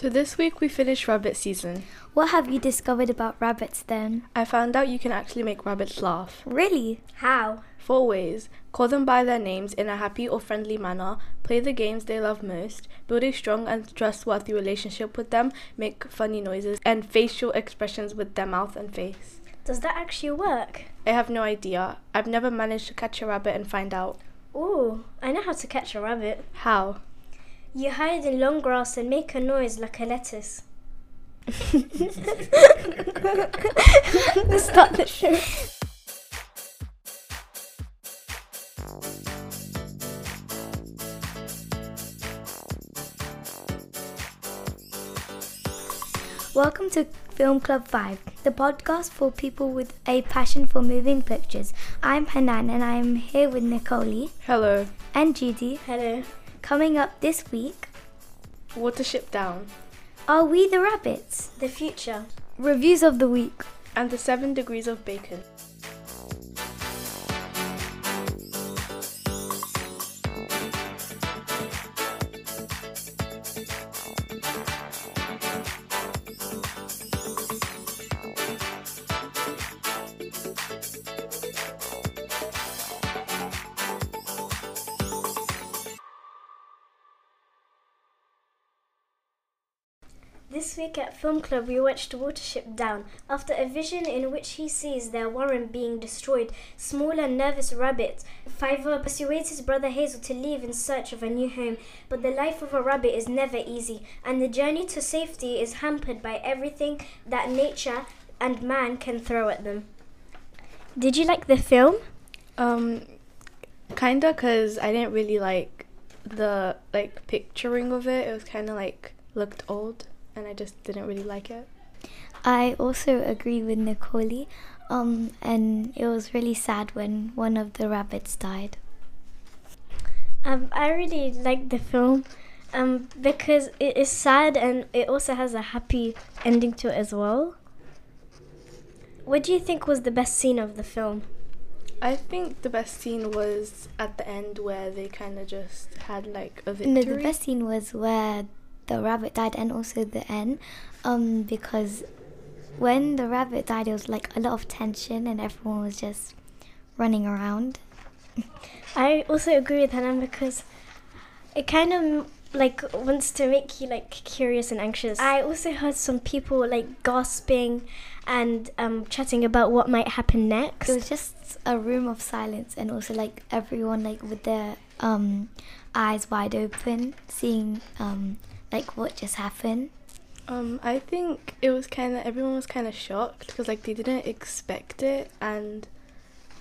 So this week we finished rabbit season. What have you discovered about rabbits then? I found out you can actually make rabbits laugh. Really? How? Four ways. Call them by their names in a happy or friendly manner, play the games they love most, build a strong and trustworthy relationship with them, make funny noises, and facial expressions with their mouth and face. Does that actually work? I have no idea. I've never managed to catch a rabbit and find out. Ooh, I know how to catch a rabbit. How? You hide in long grass and make a noise like a lettuce. Let's start the show. Welcome to Film Club 5, the podcast for people with a passion for moving pictures. I'm Hanan and I'm here with Nicole Hello. and Judy. Hello. Coming up this week, Watership Down. are we the rabbits? The future. Reviews of the week. And the seven degrees of bacon. This week at Film Club, we watched Watership Down. After a vision in which he sees their warren being destroyed, small and nervous rabbit Fiver persuades his brother Hazel to leave in search of a new home. But the life of a rabbit is never easy, and the journey to safety is hampered by everything that nature and man can throw at them. Did you like the film? Um, kinda, cause I didn't really like the like picturing of it. It was kind of like looked old, and I just didn't really like it. I also agree with Nicole, um, and it was really sad when one of the rabbits died. Um, I really like the film um, because it is sad and it also has a happy ending to it as well. What do you think was the best scene of the film? I think the best scene was at the end where they kind of just had like a victory. No, the best scene was where the rabbit died, and also the end, um, because when the rabbit died, it was like a lot of tension, and everyone was just running around. I also agree with Hanan because it kind of like wants to make you like curious and anxious. I also heard some people like gasping and um, chatting about what might happen next. It was just a room of silence, and also like everyone like with their um eyes wide open, seeing um like what just happened. Um, I think it was kind of everyone was kind of shocked because like they didn't expect it, and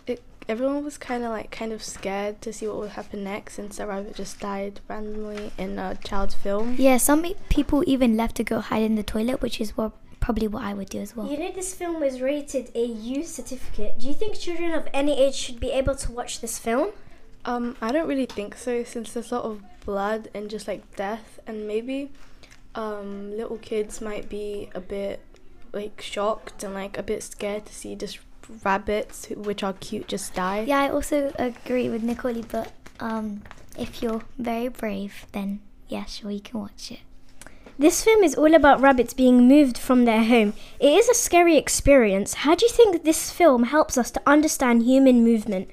it everyone was kind of like kind of scared to see what would happen next since the rabbit just died randomly in a child's film. Yeah, some people even left to go hide in the toilet, which is what probably what I would do as well. You know, this film was rated a U certificate. Do you think children of any age should be able to watch this film? Um, I don't really think so since there's a lot of blood and just like death, and maybe um little kids might be a bit like shocked and like a bit scared to see just rabbits which are cute just die. Yeah, I also agree with Nicole, but um, if you're very brave, then yeah, sure, you can watch it. This film is all about rabbits being moved from their home. It is a scary experience. How do you think this film helps us to understand human movement?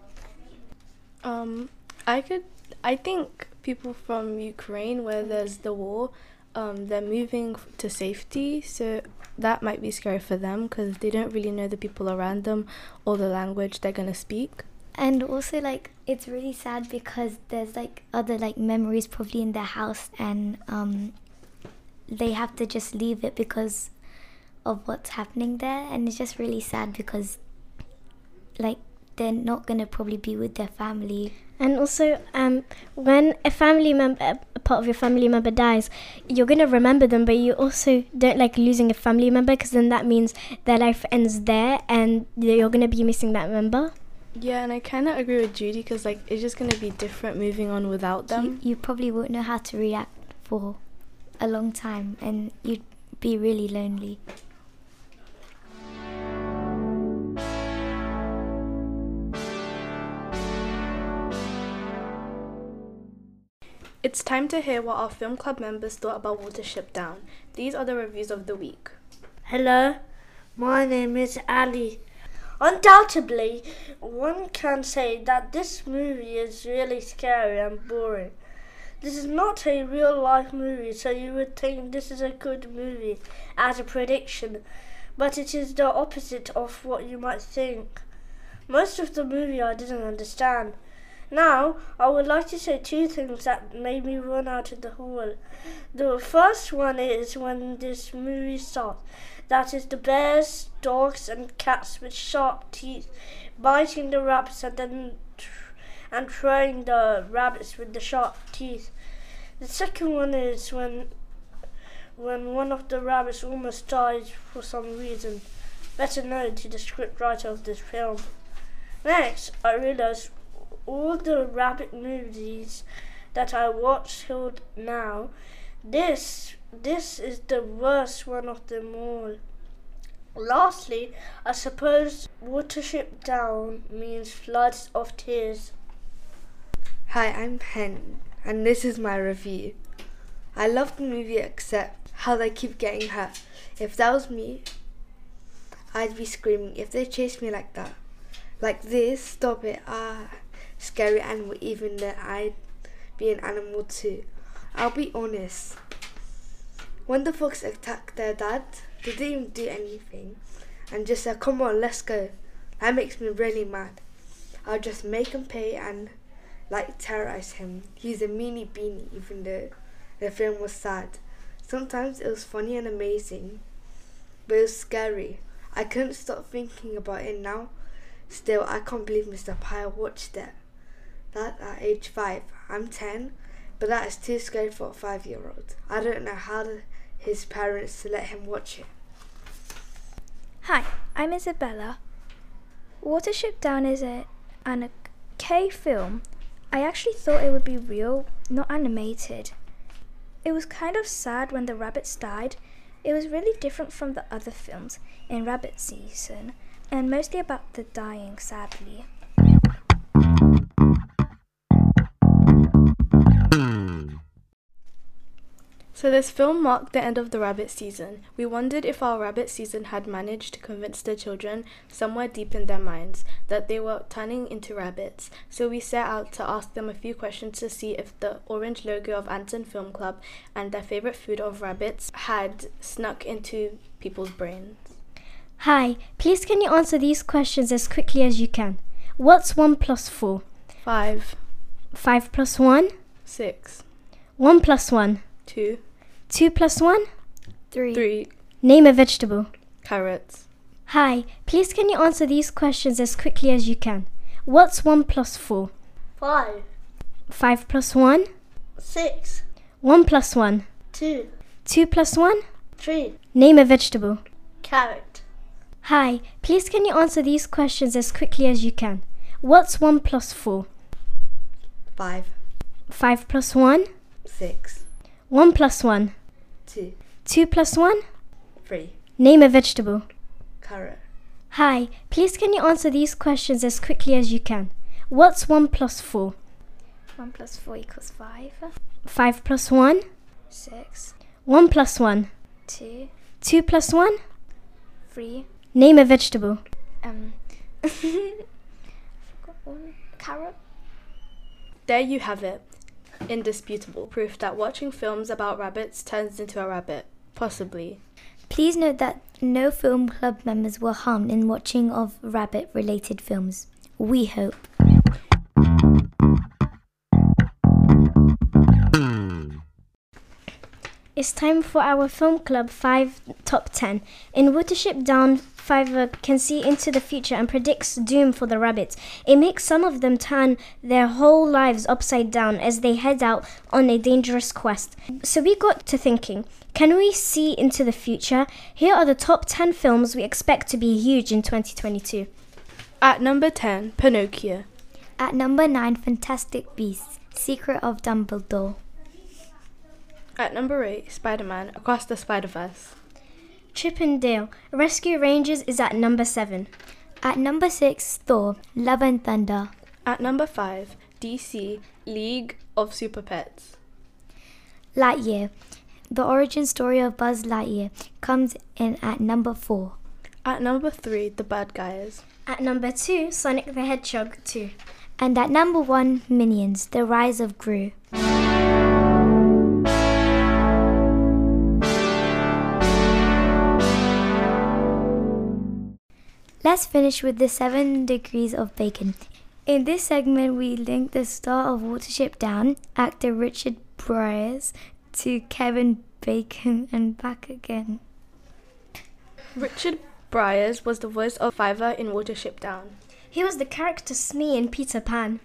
Um, I could. I think people from Ukraine, where there's the war, um, they're moving to safety, so that might be scary for them because they don't really know the people around them or the language they're gonna speak. And also, like, it's really sad because there's like other like memories probably in their house, and um, they have to just leave it because of what's happening there, and it's just really sad because like they're not gonna probably be with their family And also, um, when a family member, a part of your family member dies, you're gonna remember them, but you also don't like losing a family member because then that means their life ends there, and you're gonna be missing that member. Yeah, and I kind of agree with Judy because like it's just gonna be different moving on without them. you, you probably won't know how to react for a long time and you'd be really lonely. It's time to hear what our film club members thought about Watership Down. These are the reviews of the week. Hello, my name is Ali. Undoubtedly, one can say that this movie is really scary and boring. This is not a real life movie, so you would think this is a good movie as a prediction, but it is the opposite of what you might think. Most of the movie I didn't understand. Now, I would like to say two things that made me run out of the hall. The first one is when this movie starts. That is the bears, dogs, and cats with sharp teeth biting the rabbits and then and throwing the rabbits with the sharp teeth. The second one is when when one of the rabbits almost dies for some reason, better known to the scriptwriter of this film. Next, I realized all the rabbit movies that I watched till now, this this is the worst one of them all. Lastly, I suppose Watership Down means floods of tears. Hi, I'm Hen, and this is my review. I love the movie except how they keep getting hurt. If that was me, I'd be screaming if they chased me like that. Like this, stop it, ah, scary animal, even though I'd be an animal too. I'll be honest. When the fox attacked their dad, they didn't even do anything and just said, come on, let's go. That makes me really mad. I'll just make him pay and like terrorize him. He's a meanie beanie, even though the film was sad. Sometimes it was funny and amazing, but it was scary. I couldn't stop thinking about it now. Still, I can't believe Mr. Pyle watched it. That at age five. I'm ten, but that is too scary for a five year old. I don't know how his parents let him watch it. Hi, I'm Isabella. Watership Down is a, an okay film. I actually thought it would be real, not animated. It was kind of sad when the rabbits died. It was really different from the other films in rabbit season, and mostly about the dying, sadly. So this film marked the end of the rabbit season. We wondered if our rabbit season had managed to convince the children somewhere deep in their minds that they were turning into rabbits. So we set out to ask them a few questions to see if the orange logo of Anton Film Club and their favorite food of rabbits had snuck into people's brains. Hi, please can you answer these questions as quickly as you can? What's 1 plus 4? Five, 5 plus 1? six, 1 plus 1? Two, plus 1? Three. three, Name a vegetable. carrots. Hi, please can you answer these questions as quickly as you can? What's 1 plus 4? Five, 5 plus 1? six, 1 plus 1? two, 2 plus 1? three, Name a vegetable. carrot. Hi, please can you answer these questions as quickly as you can? What's 1 plus 4? Five, 5 plus 1? six, 1 plus 1? Two, 2 plus 1? three, Name a vegetable. carrot. Hi, please can you answer these questions as quickly as you can? What's 1 plus 4? 1 plus 4 equals 5. 5 plus 1? 6. 1 plus 1? 2. 2 plus 1? 3. Name a vegetable. Um. forgot one. Carrot. There you have it. Indisputable proof that watching films about rabbits turns into a rabbit. Possibly. Please note that no film club members were harmed in watching of rabbit related films. We hope. It's time for our film club 5 top 10. In Watership Down, Fiver uh, can see into the future and predicts doom for the rabbits. It makes some of them turn their whole lives upside down as they head out on a dangerous quest. So we got to thinking can we see into the future? Here are the top 10 films we expect to be huge in 2022. At number 10, Pinocchio. At number 9, Fantastic Beasts Secret of Dumbledore. At number 8, Spider Man Across the Spider Verse. Chip and Dale Rescue Rangers is at number 7. At number 6, Thor Love and Thunder. At number 5, DC League of Super Pets. Lightyear. The origin story of Buzz Lightyear comes in at number 4. At number three, The Bad Guys. At number two, Sonic the Hedgehog 2. And at number 1, Minions. The Rise of Gru. Let's finish with the seven degrees of bacon. In this segment, we link the star of Watership Down, actor Richard Briers, to Kevin Bacon and back again. Richard Briers was the voice of Fiver in Watership Down. He was the character Smee in Peter Pan.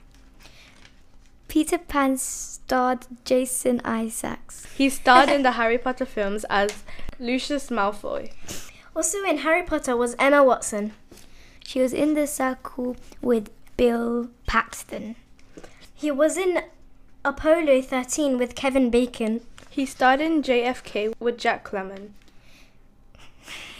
Peter Pan starred Jason Isaacs. He starred in the Harry Potter films as Lucius Malfoy. Also in Harry Potter was Emma Watson. She was in the circle with Bill Paxton. He was in Apollo 13 with Kevin Bacon. He starred in JFK with Jack Lemmon.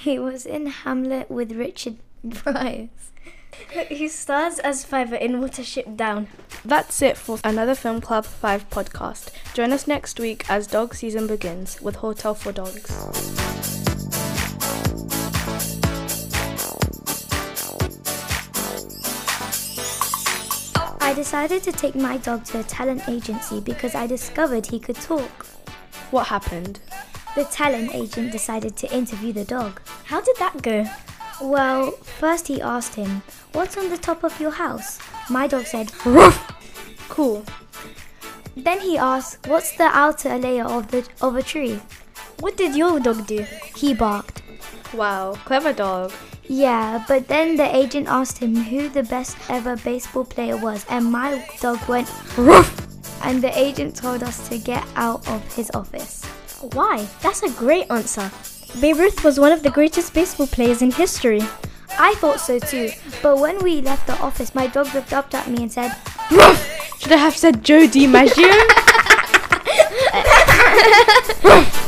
He was in Hamlet with Richard Briers. He stars as Fiver in Watership Down. That's it for another Film Club 5 podcast. Join us next week as dog season begins with Hotel for Dogs. I decided to take my dog to a talent agency because I discovered he could talk. What happened? The talent agent decided to interview the dog. How did that go? Well, first he asked him, What's on the top of your house? My dog said, Cool. Then he asked, What's the outer layer of the of a tree? What did your dog do? He barked. Wow, clever dog. Yeah, but then the agent asked him who the best ever baseball player was, and my dog went Ruff! And the agent told us to get out of his office. Why? That's a great answer. Babe Ruth was one of the greatest baseball players in history. I thought so too, but when we left the office, my dog looked up at me and said, Should I have said Joe DiMaggio?